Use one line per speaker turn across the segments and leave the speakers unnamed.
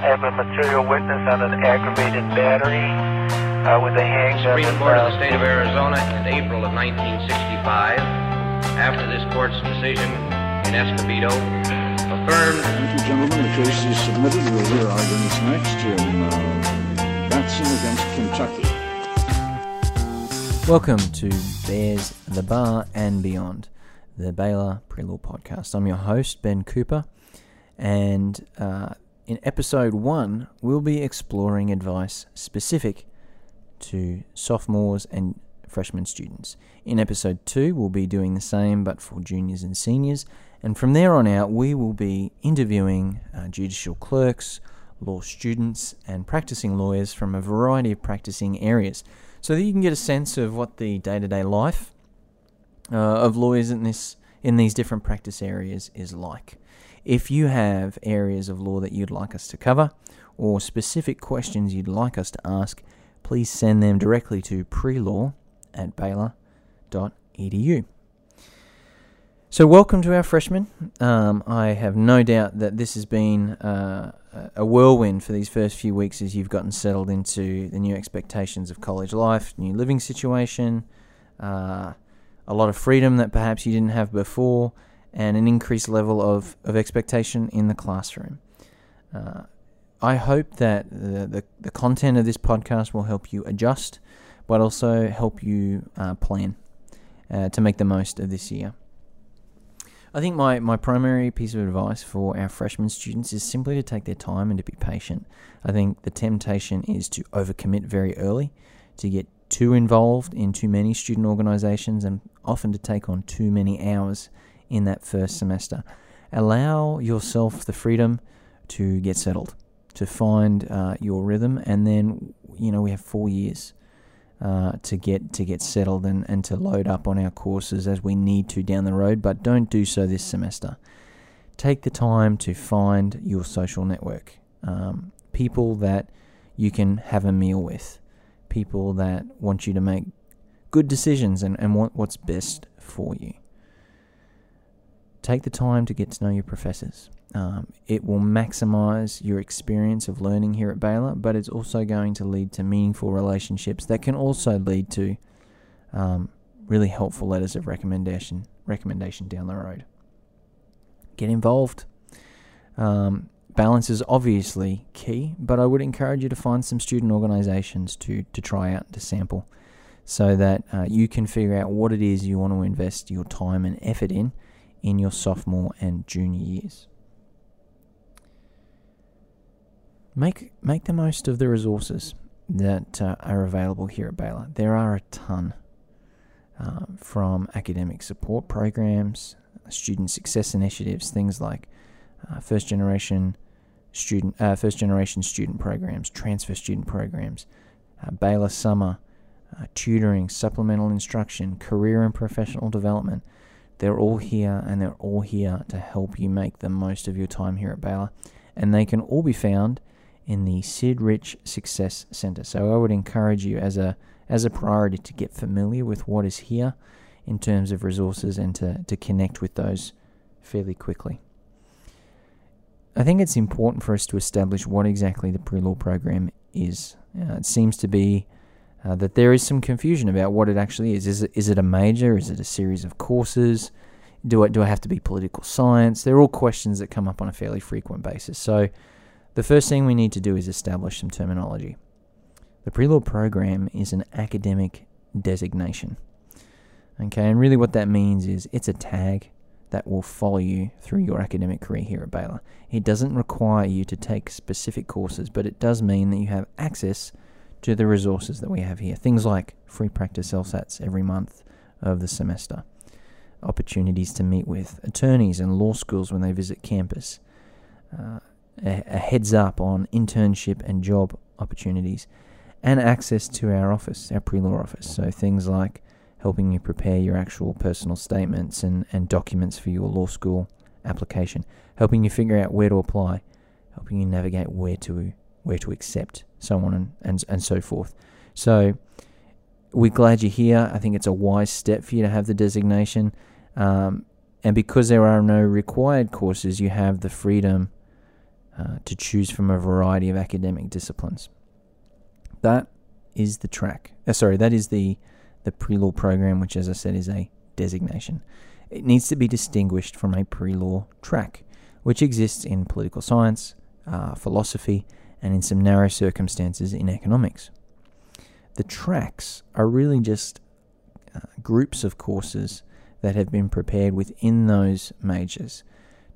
I have a material witness on an aggravated battery uh, with a handgun.
Supreme Court of the State of Arizona in April of 1965, after this court's decision in Escobedo, affirmed
Thank you, gentlemen. The case is submitted. We'll hear arguments next in uh, Batson against Kentucky.
Welcome to Bears, the Bar, and Beyond, the Baylor Pre Law Podcast. I'm your host, Ben Cooper, and uh, in episode one, we'll be exploring advice specific to sophomores and freshman students. In episode two, we'll be doing the same but for juniors and seniors. And from there on out, we will be interviewing uh, judicial clerks, law students, and practicing lawyers from a variety of practicing areas so that you can get a sense of what the day to day life uh, of lawyers in, this, in these different practice areas is like. If you have areas of law that you'd like us to cover or specific questions you'd like us to ask, please send them directly to prelaw at baylor.edu. So, welcome to our freshmen. Um, I have no doubt that this has been uh, a whirlwind for these first few weeks as you've gotten settled into the new expectations of college life, new living situation, uh, a lot of freedom that perhaps you didn't have before, and an increased level of, of expectation in the classroom. Uh, I hope that the, the, the, content of this podcast will help you adjust, but also help you uh, plan uh, to make the most of this year. I think my, my primary piece of advice for our freshman students is simply to take their time and to be patient. I think the temptation is to overcommit very early, to get too involved in too many student organizations, and often to take on too many hours in that first semester. Allow yourself the freedom to get settled, to find uh, your rhythm, and then you know we have four years uh, to get to get settled and, and to load up on our courses as we need to down the road, but don't do so this semester. Take the time to find your social network, um, people that you can have a meal with, people that want you to make good decisions and, and want what's best for you. Take the time to get to know your professors. Um, it will maximize your experience of learning here at Baylor, but it's also going to lead to meaningful relationships that can also lead to um, really helpful letters of recommendation recommendation down the road. Get involved. Um, balance is obviously key, but I would encourage you to find some student organizations to to try out to sample, so that uh, you can figure out what it is you want to invest your time and effort in in your sophomore and junior years. Make make the most of the resources that uh, are available here at Baylor. There are a ton uh, from academic support programs, student success initiatives, things like uh, first generation student uh, first generation student programs, transfer student programs, uh, Baylor summer, uh, tutoring, supplemental instruction, career and professional development. They're all here and they're all here to help you make the most of your time here at Baylor. And they can all be found in the Sid Rich Success Center. So I would encourage you as a as a priority to get familiar with what is here in terms of resources and to, to connect with those fairly quickly. I think it's important for us to establish what exactly the pre-law program is. Uh, it seems to be uh, that there is some confusion about what it actually is. Is it, is it a major? Is it a series of courses? Do I, do I have to be political science? They're all questions that come up on a fairly frequent basis. So, the first thing we need to do is establish some terminology. The pre law program is an academic designation. Okay, and really what that means is it's a tag that will follow you through your academic career here at Baylor. It doesn't require you to take specific courses, but it does mean that you have access to the resources that we have here. Things like free practice LSATs every month of the semester, opportunities to meet with attorneys and law schools when they visit campus, uh, a, a heads up on internship and job opportunities, and access to our office, our pre law office. So things like helping you prepare your actual personal statements and, and documents for your law school application, helping you figure out where to apply, helping you navigate where to where to accept, so on and, and, and so forth. So we're glad you're here. I think it's a wise step for you to have the designation. Um, and because there are no required courses, you have the freedom uh, to choose from a variety of academic disciplines. That is the track. Uh, sorry, that is the the pre-law program, which, as I said, is a designation. It needs to be distinguished from a pre-law track, which exists in political science, uh, philosophy, and in some narrow circumstances in economics. The tracks are really just uh, groups of courses that have been prepared within those majors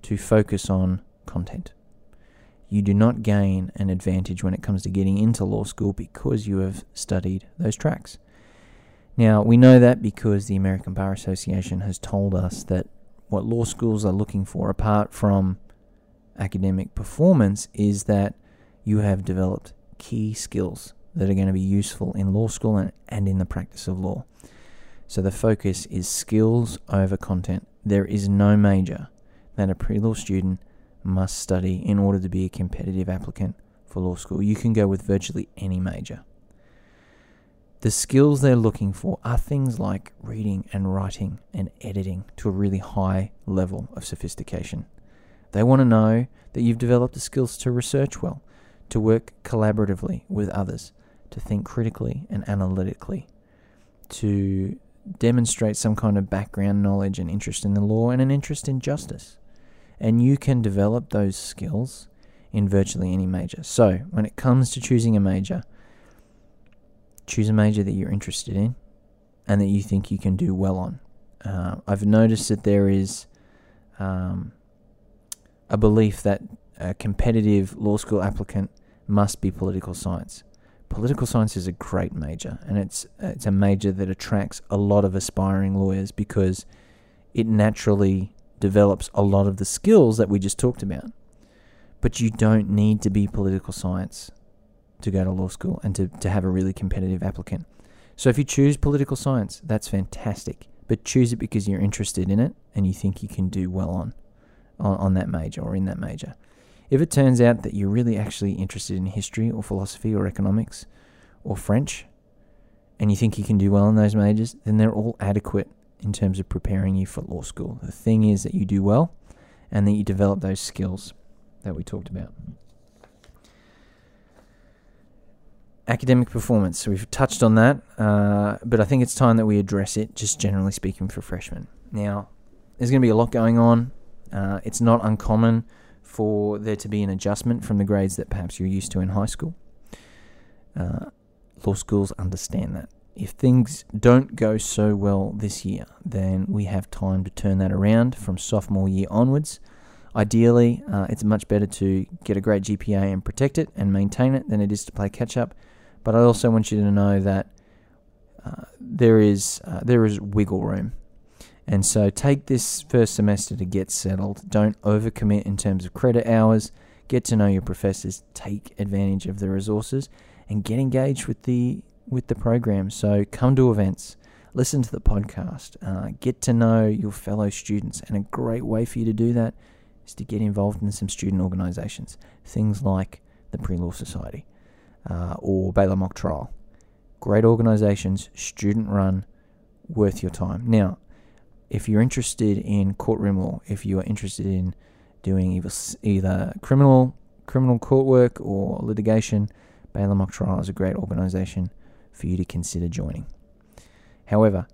to focus on content. You do not gain an advantage when it comes to getting into law school because you have studied those tracks. Now, we know that because the American Bar Association has told us that what law schools are looking for, apart from academic performance, is that you have developed key skills that are going to be useful in law school and, and in the practice of law. So the focus is skills over content. There is no major that a pre law student must study in order to be a competitive applicant for law school. You can go with virtually any major. The skills they're looking for are things like reading and writing and editing to a really high level of sophistication. They want to know that you've developed the skills to research well, to work collaboratively with others, to think critically and analytically, to demonstrate some kind of background knowledge and interest in the law and an interest in justice. And you can develop those skills in virtually any major. So, when it comes to choosing a major, choose a major that you're interested in and that you think you can do well on. Uh, I've noticed that there is um, a belief that a competitive law school applicant must be political science political science is a great major, and it's it's a major that attracts a lot of aspiring lawyers because it naturally develops a lot of the skills that we just talked about. But you don't need to be political science to go to law school and to, to have a really competitive applicant. So if you choose political science, that's fantastic. But choose it because you're interested in it and you think you can do well on, on, on that major or in that major. If it turns out that you're really actually interested in history or philosophy or economics or French, and you think you can do well in those majors, then they're all adequate in terms of preparing you for law school. The thing is that you do well and that you develop those skills that we talked about. Academic performance. So we've touched on that, uh, but I think it's time that we address it, just generally speaking, for freshmen. Now, there's going to be a lot going on. Uh, it's not uncommon for there to be an adjustment from the grades that perhaps you're used to in high school. Uh, law schools understand that. If things don't go so well this year, then we have time to turn that around from sophomore year onwards. Ideally, uh, it's much better to get a great GPA and protect it and maintain it than it is to play catch up. But I also want you to know that uh, there is uh, there is wiggle room and so take this first semester to get settled. Don't overcommit in terms of credit hours. Get to know your professors. Take advantage of the resources and get engaged with the with the program. So come to events, listen to the podcast, uh, get to know your fellow students. And a great way for you to do that is to get involved in some student organisations. Things like the Pre-Law Society uh, or Baylor Mock Trial. Great organisations, student run, worth your time. Now, if you're interested in courtroom law, if you are interested in doing either, either criminal criminal court work or litigation, Baylor Mock Trial is a great organisation for you to consider joining. However,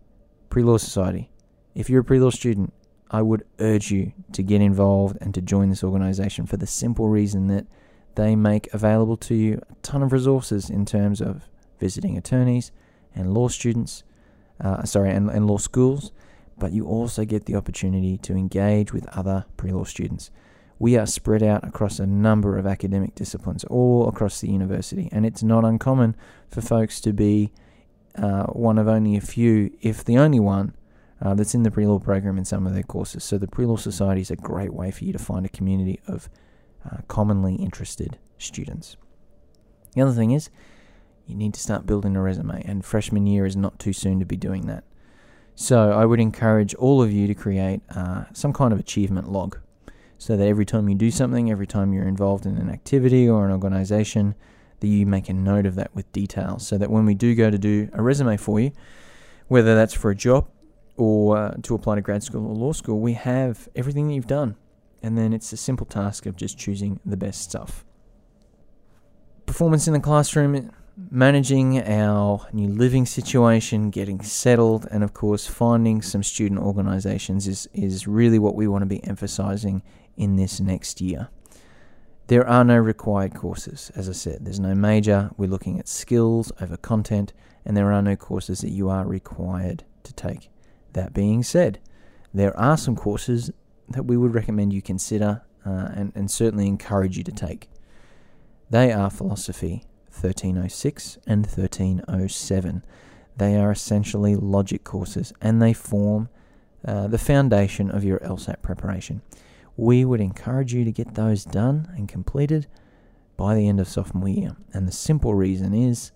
Pre Law Society, if you're a pre law student, I would urge you to get involved and to join this organisation for the simple reason that they make available to you a ton of resources in terms of visiting attorneys and law students, uh, sorry, and, and law schools but you also get the opportunity to engage with other pre law students. We are spread out across a number of academic disciplines all across the university, and it's not uncommon for folks to be uh, one of only a few, if the only one, uh, that's in the pre law program in some of their courses. So, the pre law society is a great way for you to find a community of uh, commonly interested students. The other thing is, you need to start building a resume, and freshman year is not too soon to be doing that. So I would encourage all of you to create uh, some kind of achievement log so that every time you do something, every time you're involved in an activity or an organization, that you make a note of that with details so that when we do go to do a resume for you, whether that's for a job or uh, to apply to grad school or law school, we have everything that you've done and then it's a simple task of just choosing the best stuff. Performance in the classroom, managing our new living situation, getting settled, and of course, finding some student organizations is, is really what we want to be emphasizing in this next year. There are no required courses, as I said. There's no major. We're looking at skills over content, and there are no courses that you are required to take. That being said, there are some courses that we would recommend you consider uh, and, and certainly encourage you to take. They are Philosophy 1306 and 1307. They are essentially logic courses and they form uh, the foundation of your LSAT preparation. We would encourage you to get those done and completed by the end of sophomore year. And the simple reason is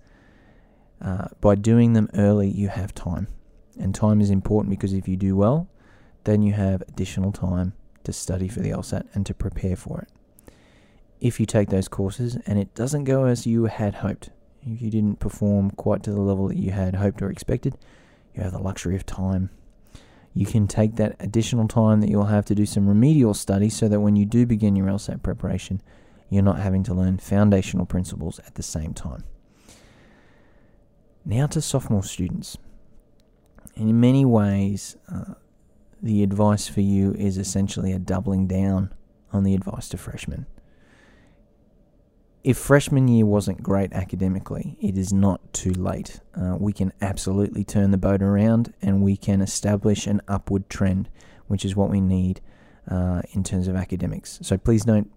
uh, by doing them early, you have time. And time is important because if you do well, then you have additional time to study for the LSAT and to prepare for it. If you take those courses and it doesn't go as you had hoped, if you didn't perform quite to the level that you had hoped or expected, you have the luxury of time. You can take that additional time that you'll have to do some remedial study so that when you do begin your LSAT preparation, you're not having to learn foundational principles at the same time. Now to sophomore students. In many ways, uh, the advice for you is essentially a doubling down on the advice to freshmen. If freshman year wasn't great academically, it is not too late. Uh, we can absolutely turn the boat around and we can establish an upward trend, which is what we need uh, in terms of academics. So please don't,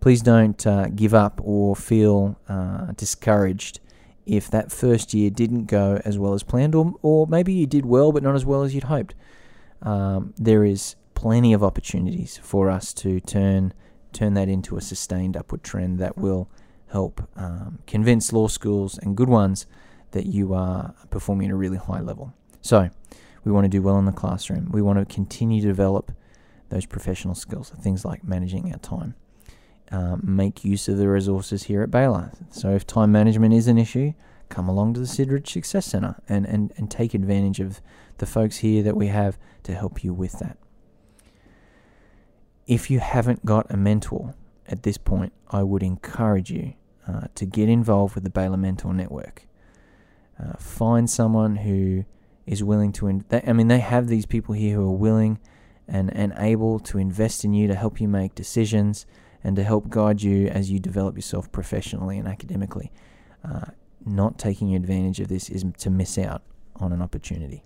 please don't uh, give up or feel uh, discouraged if that first year didn't go as well as planned, or, or maybe you did well but not as well as you'd hoped um, there is plenty of opportunities for us to turn turn that into a sustained upward trend that will help um, convince law schools and good ones that you are performing at a really high level. So, we want to do well in the classroom. We want to continue to develop those professional skills, things like managing our time. Um, make use of the resources here at Baylor. So, if time management is an issue, come along to the Sid Rich Success Center and, and, and take advantage of the folks here that we have to help you with that. If you haven't got a mentor at this point, I would encourage you uh, to get involved with the Baylor Mentor Network. Uh, find someone who is willing to. In- they, I mean, they have these people here who are willing and, and able to invest in you to help you make decisions and to help guide you as you develop yourself professionally and academically. Uh, not taking advantage of this is to miss out on an opportunity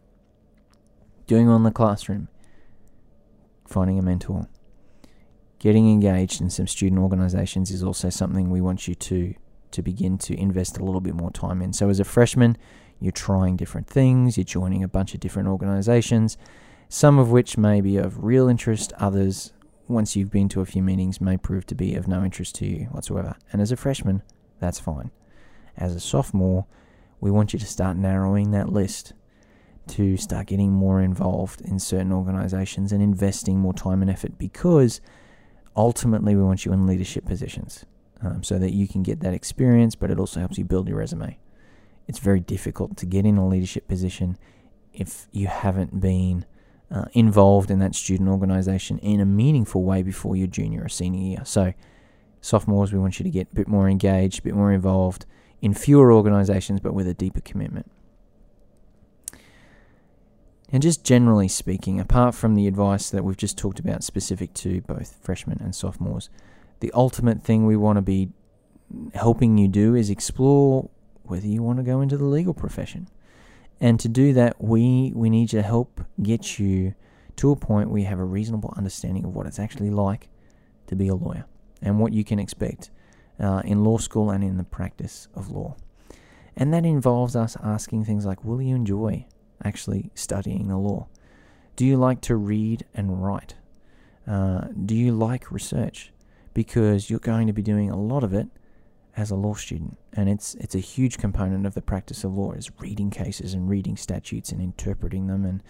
doing well in the classroom, finding a mentor, getting engaged in some student organizations is also something we want you to to begin to invest a little bit more time in. So as a freshman, you're trying different things, you're joining a bunch of different organizations, some of which may be of real interest, others once you've been to a few meetings may prove to be of no interest to you whatsoever. And as a freshman, that's fine. As a sophomore, we want you to start narrowing that list to start getting more involved in certain organizations and investing more time and effort because ultimately we want you in leadership positions um, so that you can get that experience, but it also helps you build your resume. It's very difficult to get in a leadership position if you haven't been uh, involved in that student organization in a meaningful way before your junior or senior year. So, sophomores, we want you to get a bit more engaged, a bit more involved in fewer organizations, but with a deeper commitment. And just generally speaking, apart from the advice that we've just talked about specific to both freshmen and sophomores, the ultimate thing we want to be helping you do is explore whether you want to go into the legal profession. And to do that, we, we need to help get you to a point where you have a reasonable understanding of what it's actually like to be a lawyer and what you can expect uh, in law school and in the practice of law. And that involves us asking things like Will you enjoy actually studying the law? Do you like to read and write? Uh, do you like research? Because you're going to be doing a lot of it as a law student, and it's it's a huge component of the practice of law is reading cases and reading statutes and interpreting them and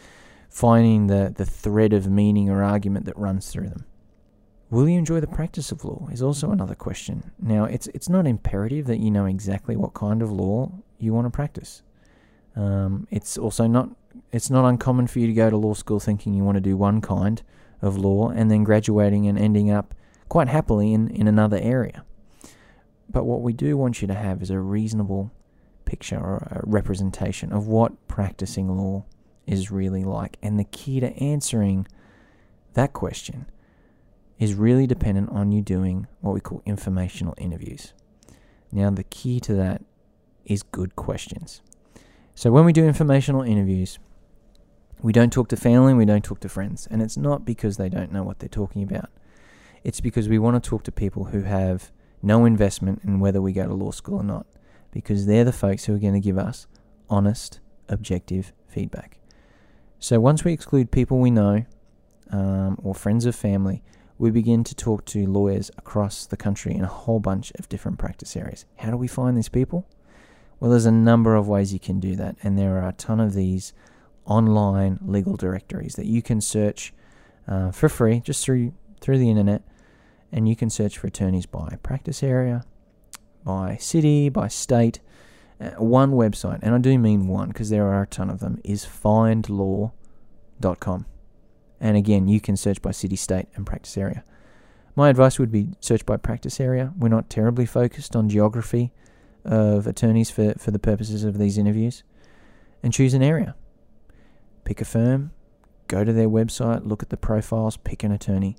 finding the, the thread of meaning or argument that runs through them. Will you enjoy the practice of law? Is also another question. Now, it's it's not imperative that you know exactly what kind of law you want to practice. Um, it's also not it's not uncommon for you to go to law school thinking you want to do one kind of law and then graduating and ending up quite happily in, in another area. But what we do want you to have is a reasonable picture or a representation of what practicing law is really like. And the key to answering that question is really dependent on you doing what we call informational interviews. Now, the key to that is good questions. So, when we do informational interviews, we don't talk to family, we don't talk to friends. And it's not because they don't know what they're talking about. It's because we want to talk to people who have no investment in whether we go to law school or not, because they're the folks who are going to give us honest, objective feedback. So once we exclude people we know um, or friends of family, we begin to talk to lawyers across the country in a whole bunch of different practice areas. How do we find these people? Well, there's a number of ways you can do that, and there are a ton of these online legal directories that you can search uh, for free just through through the internet, and you can search for attorneys by practice area, by city, by state. Uh, one website, and I do mean one because there are a ton of them, is findlaw.com. And again, you can search by city, state, and practice area. My advice would be search by practice area. We're not terribly focused on geography of attorneys for, for the purposes of these interviews. And choose an area. Pick a firm, go to their website, look at the profiles, pick an attorney.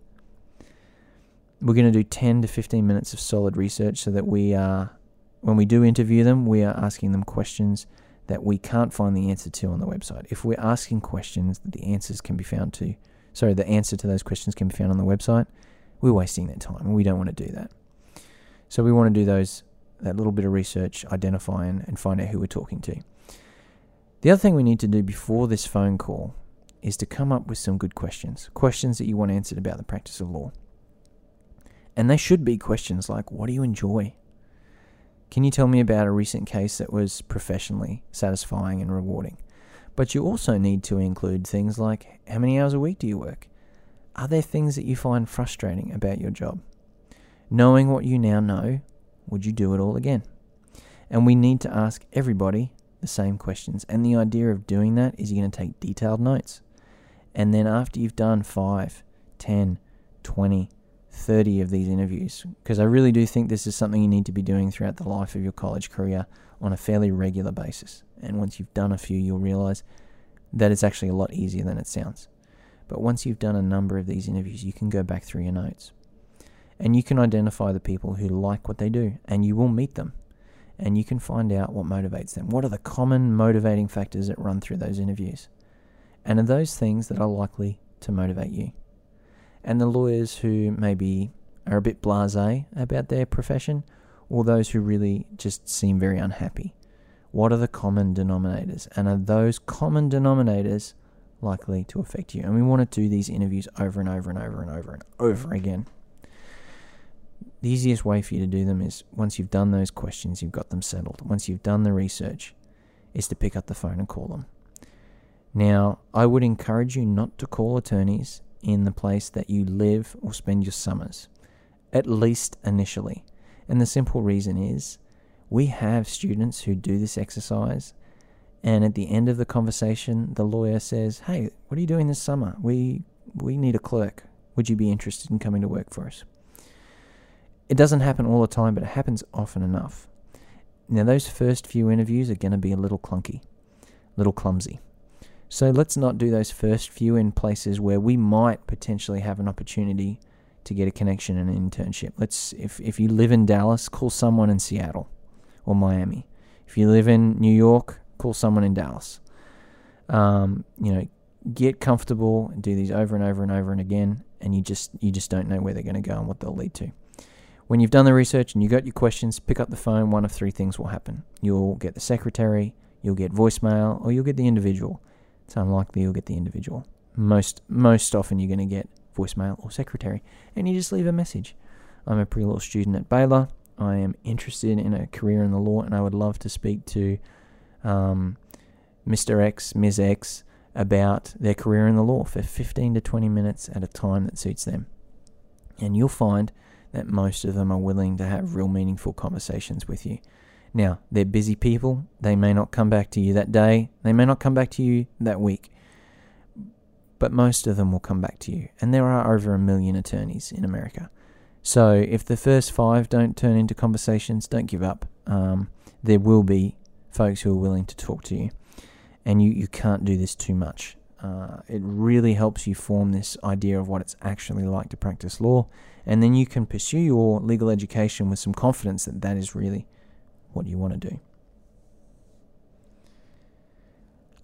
We're going to do 10 to 15 minutes of solid research so that we are when we do interview them, we are asking them questions that we can't find the answer to on the website. If we're asking questions that the answers can be found to, sorry, the answer to those questions can be found on the website, we're wasting their time and we don't want to do that. So we want to do those that little bit of research, identify and, and find out who we're talking to. The other thing we need to do before this phone call is to come up with some good questions, questions that you want answered about the practice of law. And they should be questions like, what do you enjoy? Can you tell me about a recent case that was professionally satisfying and rewarding? But you also need to include things like how many hours a week do you work? Are there things that you find frustrating about your job? Knowing what you now know, would you do it all again? And we need to ask everybody the same questions. And the idea of doing that is you're going to take detailed notes. And then after you've done 5, 10, 20, 30 of these interviews because I really do think this is something you need to be doing throughout the life of your college career on a fairly regular basis. And once you've done a few, you'll realize that it's actually a lot easier than it sounds. But once you've done a number of these interviews, you can go back through your notes and you can identify the people who like what they do and you will meet them and you can find out what motivates them. What are the common motivating factors that run through those interviews? And are those things that are likely to motivate you? and the lawyers who maybe are a bit blasé about their profession, or those who really just seem very unhappy. What are the common denominators? And are those common denominators likely to affect you? And we want to do these interviews over and over and over and over and over again. The easiest way for you to do them is once you've done those questions, you've got them settled. Once you've done the research, is to pick up the phone and call them. Now, I would encourage you not to call attorneys in the place that you live or spend your summers, at least initially. And the simple reason is we have students who do this exercise, and at the end of the conversation, the lawyer says, Hey, what are you doing this summer? We, we need a clerk. Would you be interested in coming to work for us? It doesn't happen all the time, but it happens often enough. Now, those first few interviews are going to be a little clunky, a little clumsy. So let's not do those first few in places where we might potentially have an opportunity to get a connection and an internship. Let's if if you live in Dallas, call someone in Seattle or Miami. If you live in New York, call someone in Dallas. Um, you know, get comfortable and do these over and over and over and again, and you just you just don't know where they're going to go and what they'll lead to. When you've done the research and you got your questions, pick up the phone. One of three things will happen: you'll get the secretary, you'll get voicemail, or you'll get the individual it's unlikely you'll get the individual. Most most often you're going to get voicemail or secretary, and you just leave a message. I'm a pre-law student at Baylor. I am interested in a career in the law, and I would love to speak to um, Mr. X, Ms. X about their career in the law for 15 to 20 minutes at a time that suits them. And you'll find that most of them are willing to have real meaningful conversations with you. Now, they're busy people. They may not come back to you that day. They may not come back to you that week. but most of them will come back to you. And there are over a million attorneys in America. So if the first five don't turn into conversations, don't give up. Um, there will be folks who are willing to talk to you. And you, you can't do this too much. Uh, it really helps you form this idea of what it's actually like to practice law. And then you can pursue your legal education with some confidence that that is really what you want to do.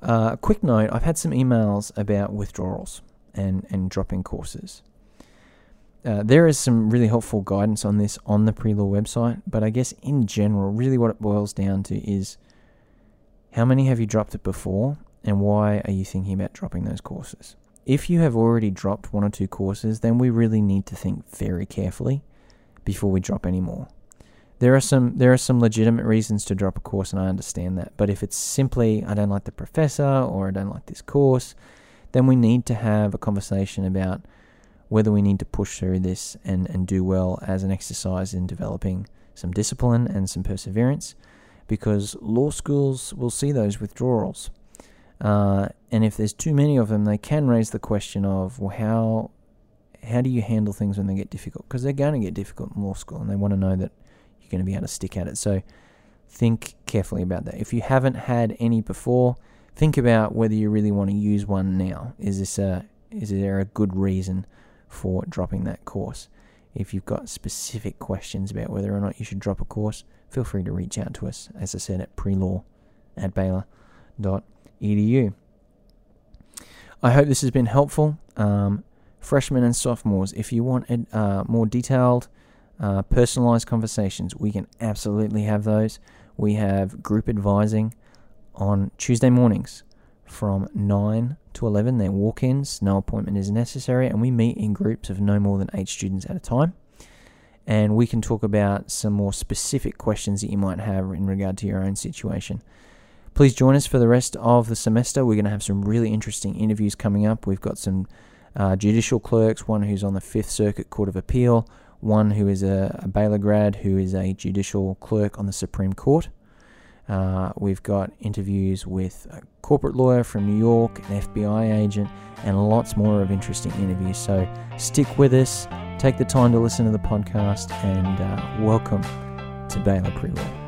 Uh, a quick note I've had some emails about withdrawals and, and dropping courses. Uh, there is some really helpful guidance on this on the pre-law website, but I guess in general, really what it boils down to is how many have you dropped it before, and why are you thinking about dropping those courses? If you have already dropped one or two courses, then we really need to think very carefully before we drop any more. There are some there are some legitimate reasons to drop a course, and I understand that. But if it's simply I don't like the professor or I don't like this course, then we need to have a conversation about whether we need to push through this and, and do well as an exercise in developing some discipline and some perseverance, because law schools will see those withdrawals. Uh, and if there's too many of them, they can raise the question of, well, how how do you handle things when they get difficult? Because they're going to get difficult in law school, and they want to know that you're going to be able to stick at it. So think carefully about that. If you haven't had any before, think about whether you really want to use one now. Is this a is there a good reason for dropping that course? If you've got specific questions about whether or not you should drop a course, feel free to reach out to us, as I said, at prelaw at baylor.edu. I hope this has been helpful. Um, freshmen and sophomores, if you want uh, more detailed uh, personalized conversations, we can absolutely have those. We have group advising on Tuesday mornings from 9 to 11. They're walk ins, no appointment is necessary, and we meet in groups of no more than eight students at a time. And we can talk about some more specific questions that you might have in regard to your own situation. Please join us for the rest of the semester. We're going to have some really interesting interviews coming up. We've got some uh, judicial clerks, one who's on the Fifth Circuit Court of Appeal, one who is a, a Baylor grad who is a judicial clerk on the Supreme Court. Uh, we've got interviews with a corporate lawyer from New York, an FBI agent, and lots more of interesting interviews. So stick with us, take the time to listen to the podcast, and uh, welcome to Baylor Pre Law.